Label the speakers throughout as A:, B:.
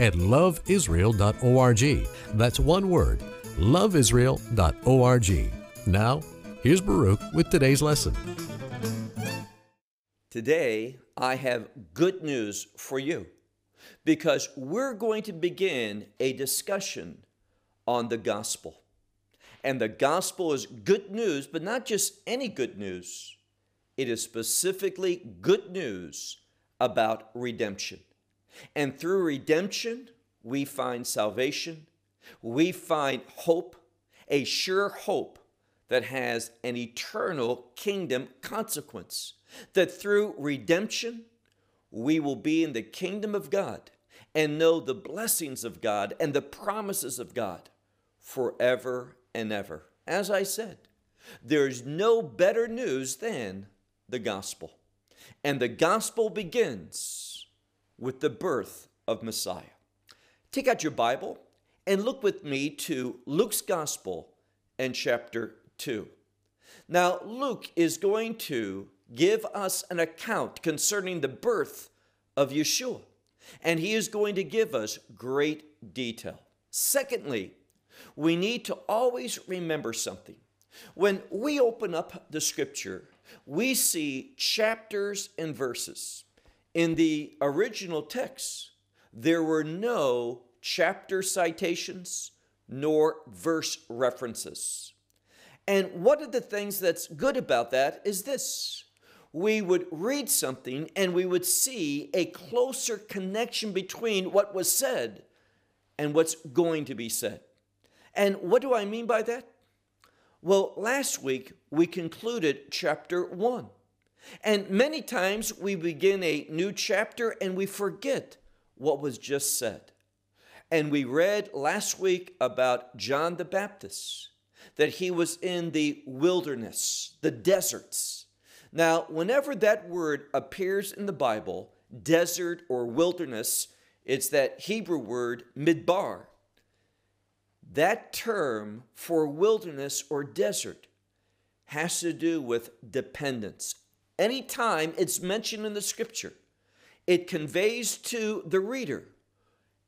A: at loveisrael.org. That's one word, loveisrael.org. Now, here's Baruch with today's lesson.
B: Today, I have good news for you because we're going to begin a discussion on the gospel. And the gospel is good news, but not just any good news. It is specifically good news about redemption. And through redemption, we find salvation, we find hope, a sure hope that has an eternal kingdom consequence. That through redemption, we will be in the kingdom of God and know the blessings of God and the promises of God forever and ever. As I said, there's no better news than the gospel. And the gospel begins with the birth of Messiah. Take out your Bible and look with me to Luke's gospel and chapter 2. Now, Luke is going to give us an account concerning the birth of Yeshua, and he is going to give us great detail. Secondly, we need to always remember something. When we open up the scripture, we see chapters and verses. In the original text, there were no chapter citations nor verse references. And one of the things that's good about that is this we would read something and we would see a closer connection between what was said and what's going to be said. And what do I mean by that? Well, last week we concluded chapter one. And many times we begin a new chapter and we forget what was just said. And we read last week about John the Baptist, that he was in the wilderness, the deserts. Now, whenever that word appears in the Bible, desert or wilderness, it's that Hebrew word midbar. That term for wilderness or desert has to do with dependence. Anytime it's mentioned in the scripture, it conveys to the reader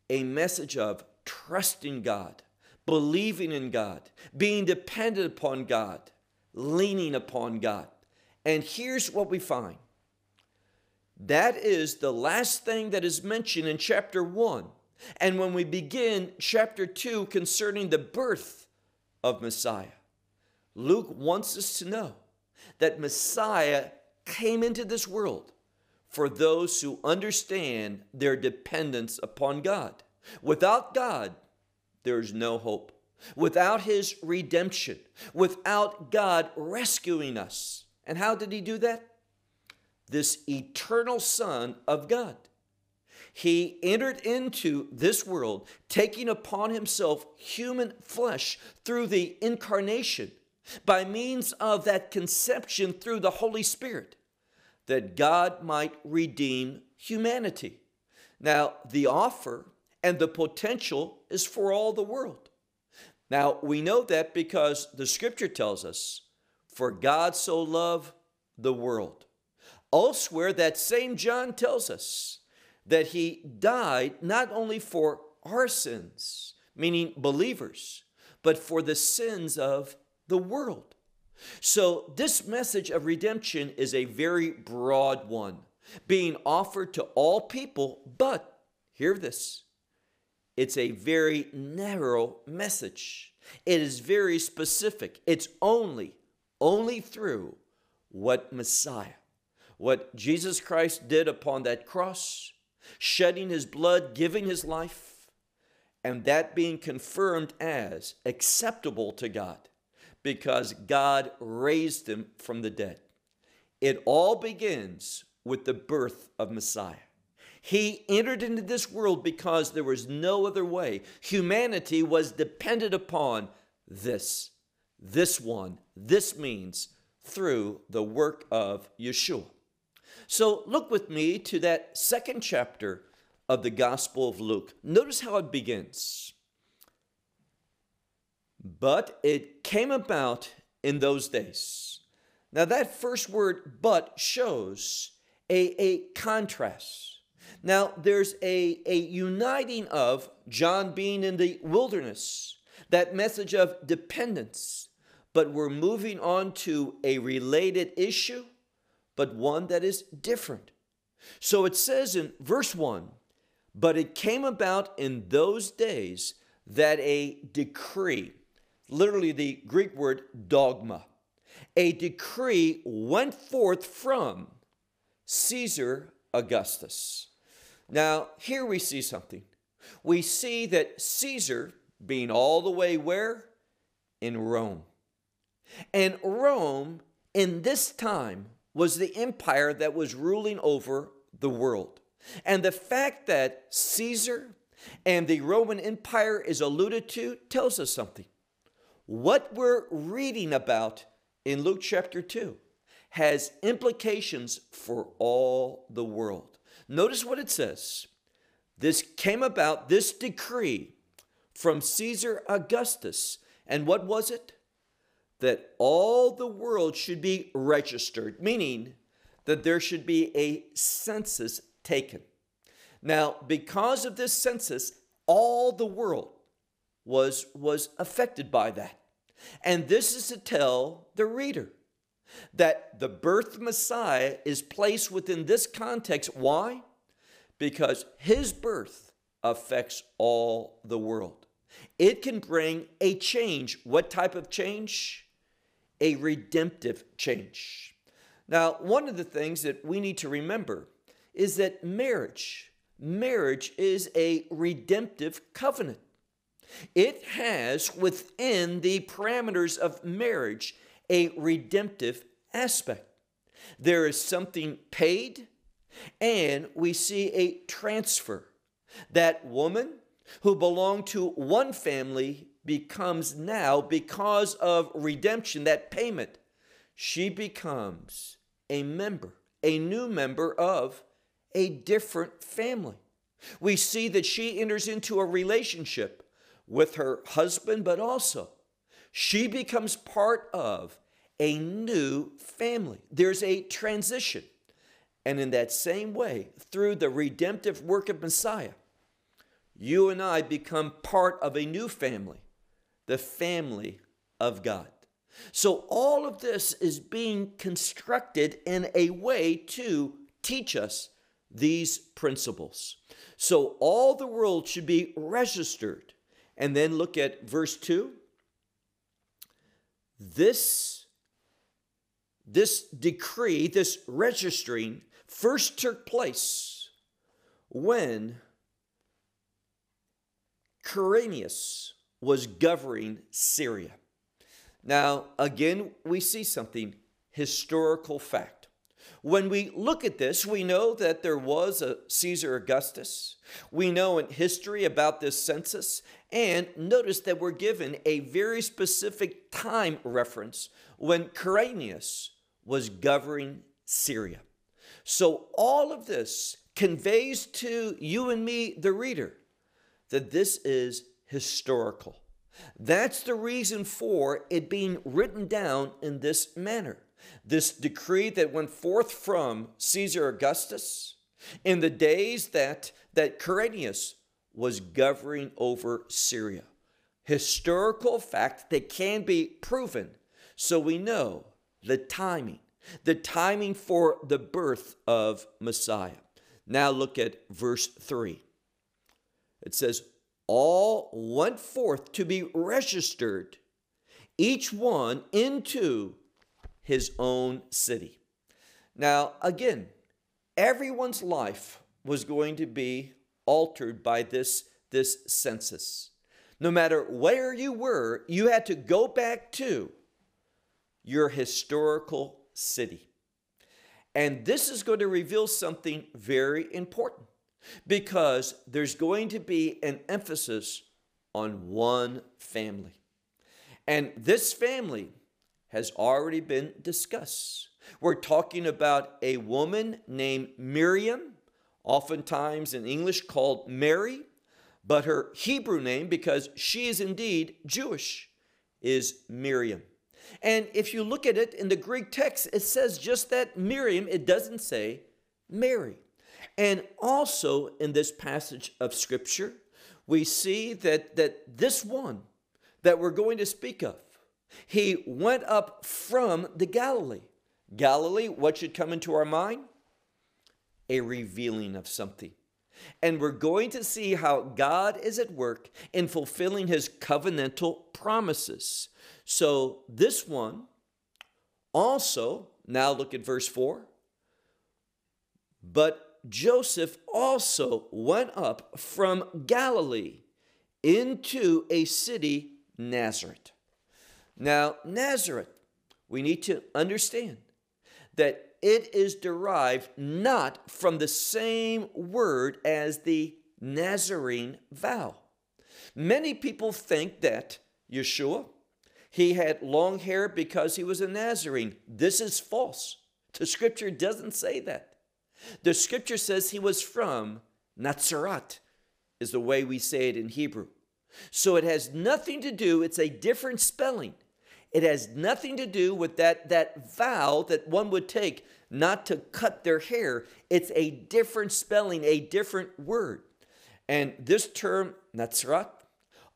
B: a message of trusting God, believing in God, being dependent upon God, leaning upon God. And here's what we find. That is the last thing that is mentioned in chapter 1 and when we begin chapter 2 concerning the birth of Messiah, Luke wants us to know that Messiah came into this world for those who understand their dependence upon God. Without God, there is no hope. Without His redemption, without God rescuing us. And how did He do that? This eternal Son of God he entered into this world, taking upon himself human flesh through the incarnation by means of that conception through the Holy Spirit, that God might redeem humanity. Now, the offer and the potential is for all the world. Now, we know that because the scripture tells us, For God so loved the world. Elsewhere, that same John tells us, that he died not only for our sins, meaning believers, but for the sins of the world. So, this message of redemption is a very broad one, being offered to all people, but hear this it's a very narrow message. It is very specific. It's only, only through what Messiah, what Jesus Christ did upon that cross, shedding his blood, giving his life, and that being confirmed as acceptable to God because God raised him from the dead. It all begins with the birth of Messiah. He entered into this world because there was no other way. Humanity was dependent upon this, this one, this means through the work of Yeshua. So look with me to that second chapter of the Gospel of Luke. Notice how it begins. But it came about in those days. Now, that first word, but, shows a, a contrast. Now, there's a, a uniting of John being in the wilderness, that message of dependence, but we're moving on to a related issue, but one that is different. So it says in verse 1 But it came about in those days that a decree, literally the Greek word dogma, a decree went forth from Caesar Augustus. Now, here we see something. We see that Caesar, being all the way where? In Rome. And Rome, in this time, was the empire that was ruling over the world. And the fact that Caesar and the Roman Empire is alluded to tells us something. What we're reading about in Luke chapter 2 has implications for all the world. Notice what it says. This came about, this decree from Caesar Augustus. And what was it? That all the world should be registered, meaning that there should be a census taken. Now, because of this census, all the world was, was affected by that. And this is to tell the reader that the birth Messiah is placed within this context. Why? Because his birth affects all the world. It can bring a change. What type of change? A redemptive change. Now, one of the things that we need to remember is that marriage, marriage is a redemptive covenant. It has within the parameters of marriage a redemptive aspect. There is something paid, and we see a transfer. That woman who belonged to one family becomes now, because of redemption, that payment, she becomes a member, a new member of a different family. We see that she enters into a relationship with her husband, but also she becomes part of a new family. There's a transition. And in that same way, through the redemptive work of Messiah, you and I become part of a new family, the family of God. So, all of this is being constructed in a way to teach us these principles. So, all the world should be registered and then look at verse 2. This, this decree, this registering, first took place when Quirinius was governing Syria. Now, again, we see something historical fact. When we look at this, we know that there was a Caesar Augustus. We know in history about this census, and notice that we're given a very specific time reference when Quirinius was governing Syria. So, all of this conveys to you and me, the reader, that this is historical. That's the reason for it being written down in this manner this decree that went forth from Caesar Augustus in the days that, that Quirinius was governing over Syria. Historical fact that can be proven. So we know the timing, the timing for the birth of Messiah. Now look at verse 3. It says, All went forth to be registered, each one into his own city. Now, again, everyone's life was going to be altered by this, this census. No matter where you were, you had to go back to your historical city. And this is going to reveal something very important. because there's going to be an emphasis on one family. And this family has already been discussed. We're talking about a woman named Miriam, oftentimes in English called Mary, but her Hebrew name, because she is indeed Jewish, is Miriam. And if you look at it in the Greek text, it says just that Miriam, it doesn't say Mary. And also in this passage of Scripture, we see that, that this one that we're going to speak of, he went up from the Galilee. Galilee, what should come into our mind? A revealing of something. And we're going to see how God is at work in fulfilling his covenantal promises. So, this one also, now look at verse 4. But Joseph also went up from Galilee into a city, Nazareth. Now, Nazareth, we need to understand that it is derived not from the same word as the Nazarene vow. Many people think that Yeshua, he had long hair because he was a Nazarene. This is false. The scripture doesn't say that. The scripture says he was from Nazareth, is the way we say it in Hebrew. So it has nothing to do, it's a different spelling. It has nothing to do with that, that vow that one would take not to cut their hair. It's a different spelling, a different word. And this term, Nazareth,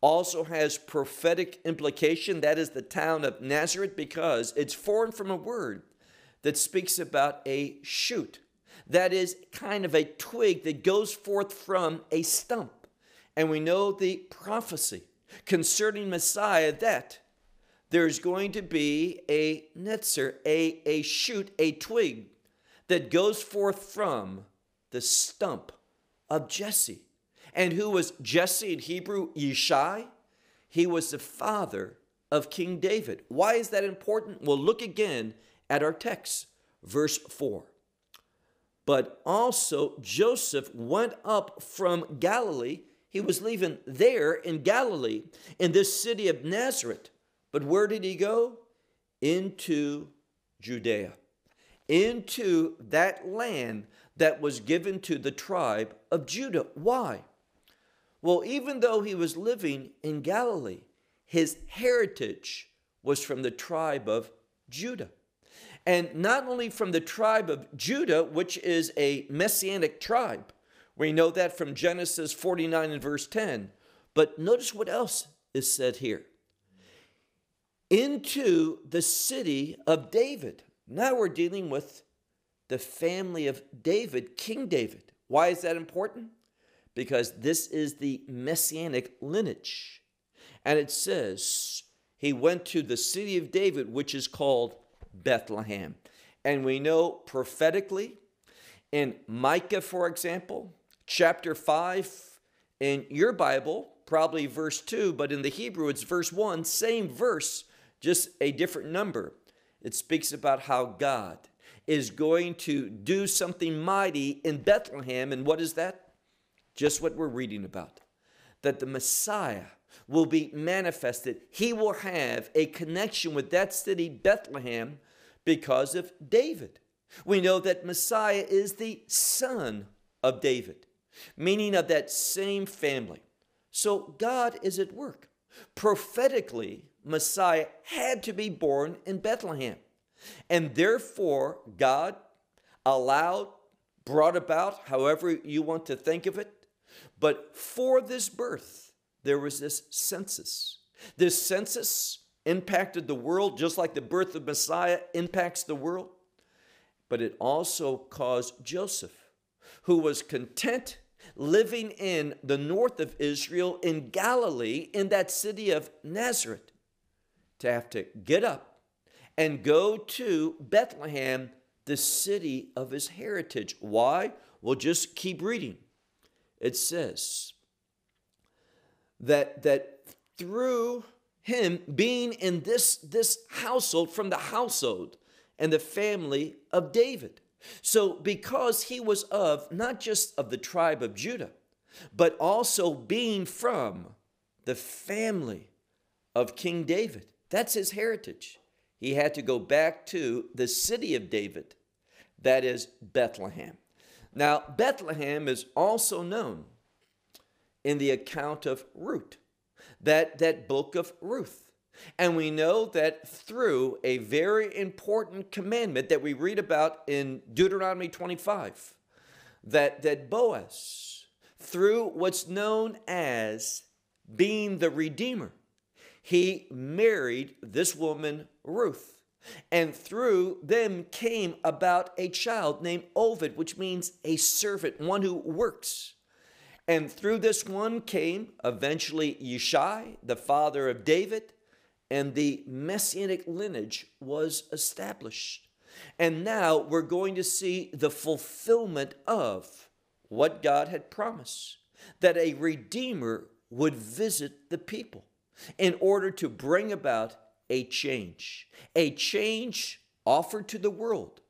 B: also has prophetic implication. That is the town of Nazareth because it's formed from a word that speaks about a shoot. That is kind of a twig that goes forth from a stump. And we know the prophecy concerning Messiah that there's going to be a netzer, a, a shoot, a twig that goes forth from the stump of Jesse. And who was Jesse in Hebrew? Yishai. He was the father of King David. Why is that important? Well, look again at our text, verse 4. But also Joseph went up from Galilee. He was leaving there in Galilee, in this city of Nazareth but where did he go? Into Judea, into that land that was given to the tribe of Judah. Why? Well, even though he was living in Galilee, his heritage was from the tribe of Judah. And not only from the tribe of Judah, which is a messianic tribe, we know that from Genesis 49 and verse 10. But notice what else is said here into the city of David. Now we're dealing with the family of David, King David. Why is that important? Because this is the messianic lineage. And it says he went to the city of David, which is called Bethlehem. And we know prophetically in Micah, for example, chapter 5 in your Bible, probably verse 2, but in the Hebrew it's verse 1, same verse just a different number. It speaks about how God is going to do something mighty in Bethlehem. And what is that? Just what we're reading about. That the Messiah will be manifested. He will have a connection with that city, Bethlehem, because of David. We know that Messiah is the son of David, meaning of that same family. So God is at work. Prophetically, Messiah had to be born in Bethlehem. And therefore, God allowed, brought about, however you want to think of it. But for this birth, there was this census. This census impacted the world just like the birth of Messiah impacts the world. But it also caused Joseph, who was content living in the north of Israel in Galilee, in that city of Nazareth, to have to get up and go to Bethlehem, the city of his heritage. Why? Well, just keep reading. It says that, that through him being in this, this household, from the household and the family of David. So, because he was of not just of the tribe of Judah, but also being from the family of King David, that's his heritage. He had to go back to the city of David, that is Bethlehem. Now, Bethlehem is also known in the account of Ruth, that, that book of Ruth. And we know that through a very important commandment that we read about in Deuteronomy 25, that, that Boaz, through what's known as being the Redeemer, he married this woman, Ruth. And through them came about a child named Obed, which means a servant, one who works. And through this one came eventually Yeshai, the father of David, and the messianic lineage was established. And now we're going to see the fulfillment of what God had promised that a redeemer would visit the people in order to bring about a change, a change offered to the world,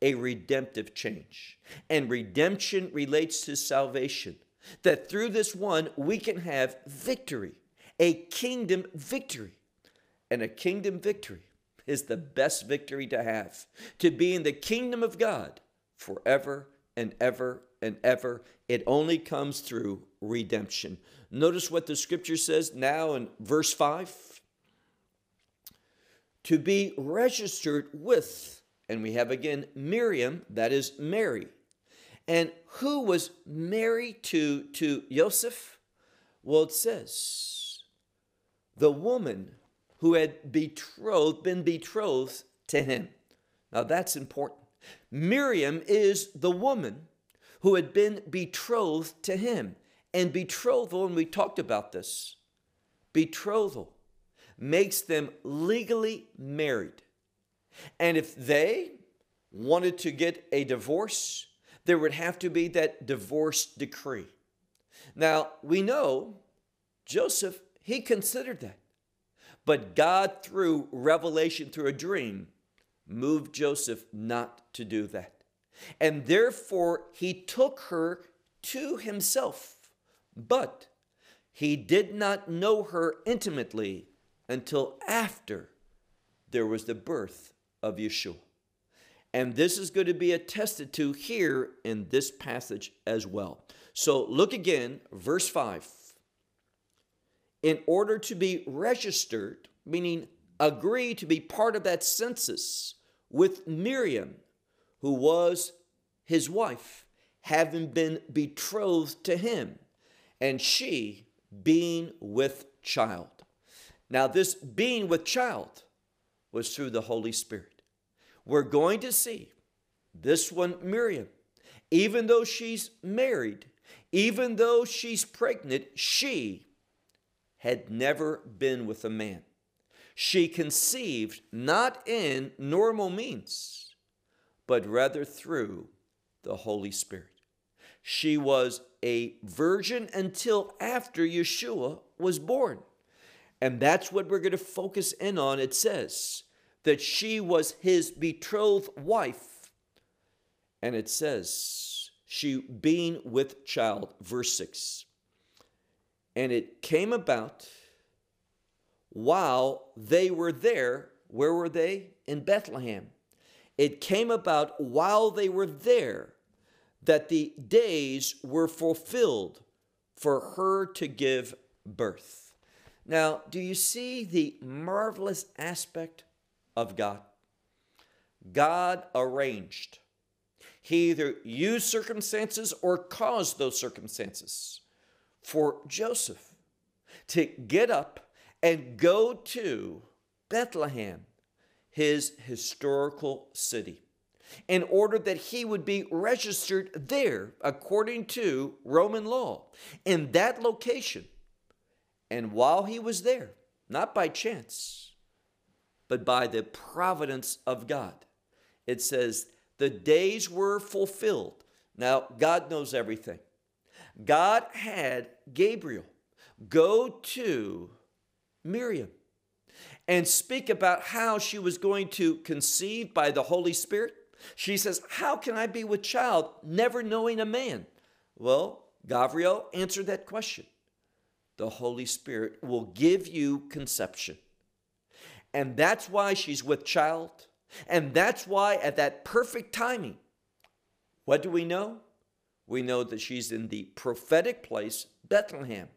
B: a redemptive change. And redemption relates to salvation, that through this one we can have victory, a kingdom victory. And a kingdom victory is the best victory to have, to be in the kingdom of God forever and ever and ever. It only comes through redemption. Notice what the scripture says now in verse 5 to be registered with, and we have again Miriam, that is Mary. And who was Mary to, to Joseph? Well, it says the woman who had betrothed, been betrothed to him. Now that's important. Miriam is the woman who had been betrothed to him. And betrothal, and we talked about this, betrothal makes them legally married. And if they wanted to get a divorce, there would have to be that divorce decree. Now, we know Joseph, he considered that. But God, through revelation, through a dream, moved Joseph not to do that. And therefore, he took her to himself. But he did not know her intimately until after there was the birth of Yeshua. And this is going to be attested to here in this passage as well. So look again, verse 5. In order to be registered, meaning agree to be part of that census with Miriam, who was his wife, having been betrothed to him, and she being with child. Now, this being with child was through the Holy Spirit. We're going to see this one, Miriam, even though she's married, even though she's pregnant, she had never been with a man. She conceived not in normal means, but rather through the Holy Spirit. She was a virgin until after Yeshua was born. And that's what we're going to focus in on. It says that she was his betrothed wife. And it says, she being with child, verse 6. And it came about while they were there. Where were they? In Bethlehem. It came about while they were there that the days were fulfilled for her to give birth. Now, do you see the marvelous aspect of God? God arranged. He either used circumstances or caused those circumstances for Joseph to get up and go to Bethlehem, his historical city, in order that he would be registered there according to Roman law in that location and while he was there, not by chance, but by the providence of God, it says, the days were fulfilled. Now, God knows everything. God had Gabriel go to Miriam and speak about how she was going to conceive by the Holy Spirit, She says, How can I be with child, never knowing a man? Well, Gabriel answered that question. The Holy Spirit will give you conception. And that's why she's with child. And that's why, at that perfect timing, what do we know? We know that she's in the prophetic place, Bethlehem,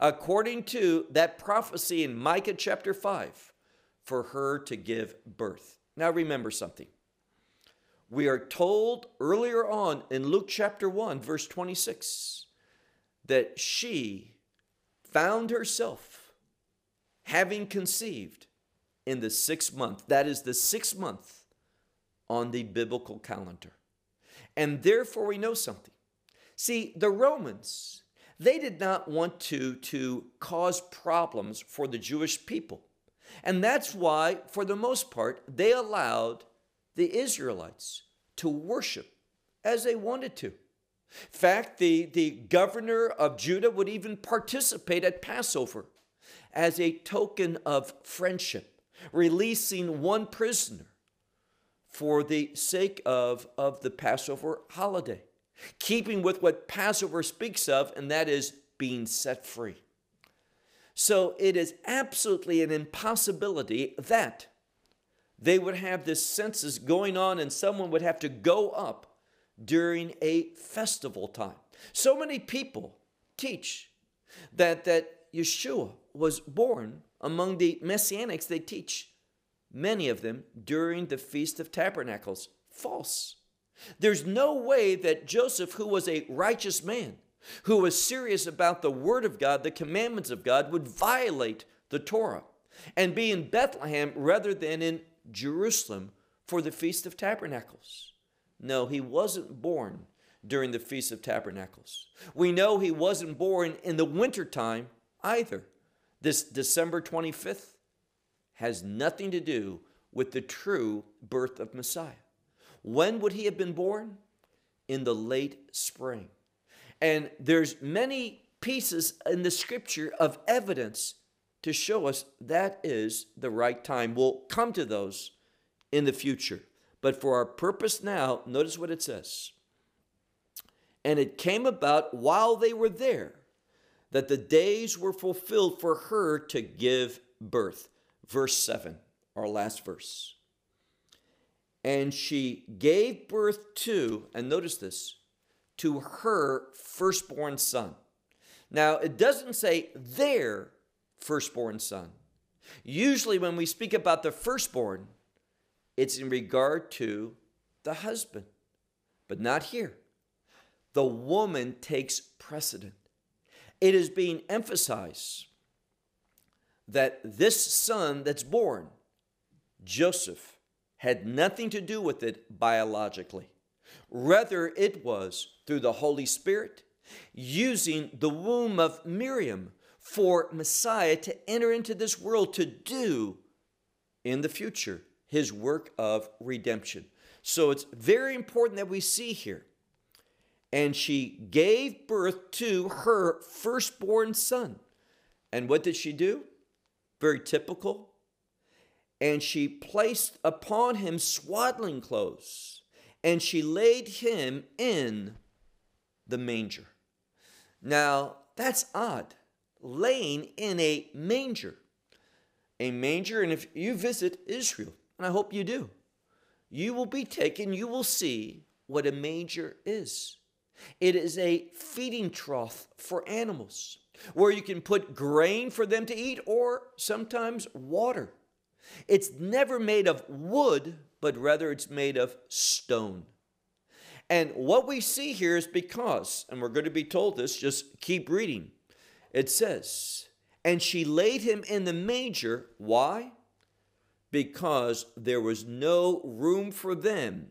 B: according to that prophecy in Micah chapter 5, for her to give birth. Now remember something. We are told earlier on in Luke chapter 1, verse 26, that she found herself having conceived in the sixth month. That is the sixth month on the biblical calendar. And therefore, we know something. See, the Romans, they did not want to, to cause problems for the Jewish people. And that's why, for the most part, they allowed the Israelites to worship as they wanted to. In fact, the, the governor of Judah would even participate at Passover as a token of friendship, releasing one prisoner for the sake of, of the Passover holiday, keeping with what Passover speaks of, and that is being set free. So it is absolutely an impossibility that they would have this census going on and someone would have to go up during a festival time. So many people teach that, that Yeshua was born among the Messianics, they teach many of them during the Feast of Tabernacles. False. There's no way that Joseph, who was a righteous man, who was serious about the Word of God, the commandments of God, would violate the Torah and be in Bethlehem rather than in Jerusalem for the Feast of Tabernacles. No, he wasn't born during the Feast of Tabernacles. We know he wasn't born in the wintertime either. This December 25th has nothing to do with the true birth of Messiah. When would he have been born? In the late spring. And there's many pieces in the scripture of evidence to show us that is the right time. We'll come to those in the future. But for our purpose now, notice what it says. And it came about while they were there that the days were fulfilled for her to give birth. Verse 7, our last verse. And she gave birth to, and notice this, to her firstborn son. Now, it doesn't say their firstborn son. Usually, when we speak about the firstborn, it's in regard to the husband, but not here. The woman takes precedent. It is being emphasized that this son that's born, Joseph, had nothing to do with it biologically. Rather, it was through the Holy Spirit using the womb of Miriam for Messiah to enter into this world to do in the future his work of redemption. So it's very important that we see here. And she gave birth to her firstborn son. And what did she do? Very typical. And she placed upon him swaddling clothes, and she laid him in the manger. Now, that's odd laying in a manger. A manger, and if you visit Israel, and I hope you do, you will be taken, you will see what a manger is. It is a feeding trough for animals where you can put grain for them to eat or sometimes water. It's never made of wood, but rather it's made of stone. And what we see here is because, and we're going to be told this, just keep reading. It says, and she laid him in the manger. Why? Because there was no room for them,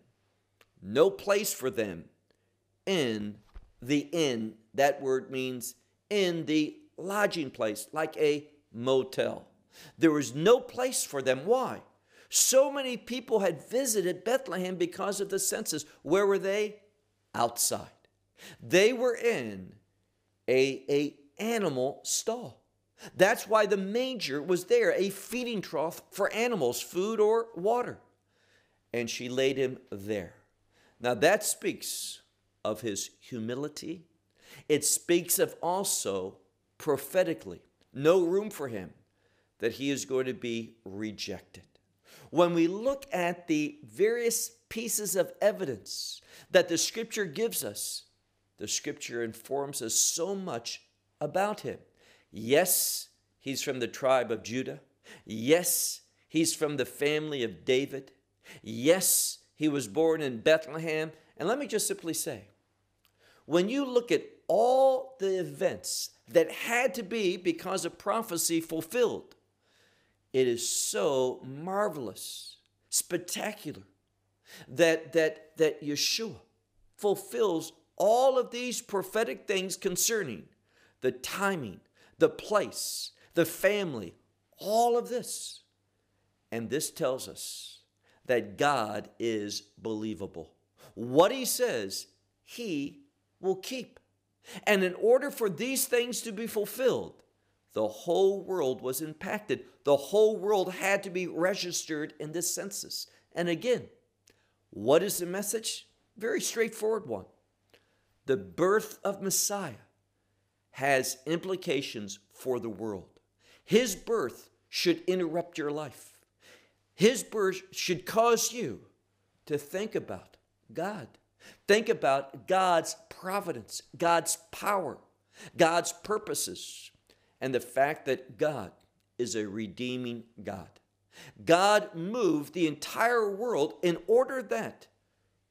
B: no place for them in the inn. That word means in the lodging place, like a motel. There was no place for them. Why? So many people had visited Bethlehem because of the census. Where were they? Outside. They were in a, a animal stall. That's why the manger was there, a feeding trough for animals, food or water. and she laid him there. Now that speaks of his humility. It speaks of also prophetically, no room for him, that he is going to be rejected. When we look at the various pieces of evidence that the scripture gives us, the scripture informs us so much about him. Yes, he's from the tribe of Judah. Yes, he's from the family of David. Yes, he was born in Bethlehem. And let me just simply say when you look at all the events that had to be because of prophecy fulfilled, it is so marvelous, spectacular that, that, that Yeshua fulfills all of these prophetic things concerning the timing, the place, the family, all of this. And this tells us that God is believable. What he says, he will keep. And in order for these things to be fulfilled, the whole world was impacted. The whole world had to be registered in this census. And again, what is the message? Very straightforward one. The birth of Messiah has implications for the world. His birth should interrupt your life. His birth should cause you to think about God. Think about God's providence, God's power, God's purposes, and the fact that God is a redeeming God. God moved the entire world in order that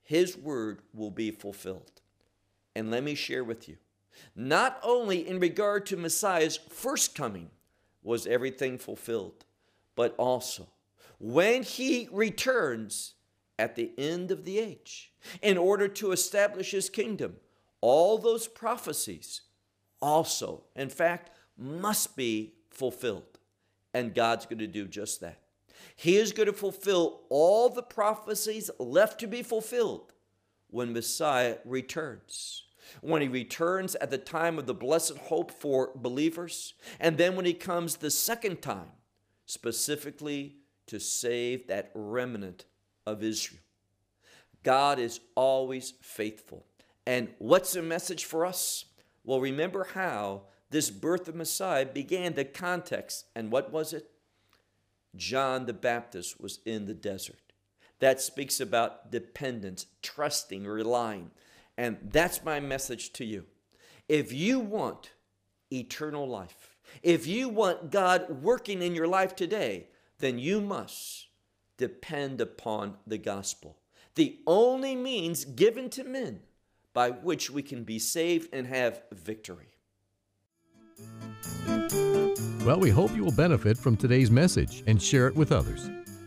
B: His word will be fulfilled. And let me share with you not only in regard to Messiah's first coming was everything fulfilled, but also when He returns at the end of the age in order to establish His kingdom, all those prophecies also, in fact, must be fulfilled. And God's going to do just that. He is going to fulfill all the prophecies left to be fulfilled when Messiah returns. When he returns at the time of the blessed hope for believers, and then when he comes the second time, specifically to save that remnant of Israel. God is always faithful. And what's the message for us? Well, remember how this birth of Messiah began the context. And what was it? John the Baptist was in the desert. That speaks about dependence, trusting, relying. And that's my message to you. If you want eternal life, if you want God working in your life today, then you must depend upon the gospel, the only means given to men by which we can be saved and have victory.
A: Well, we hope you will benefit from today's message and share it with others.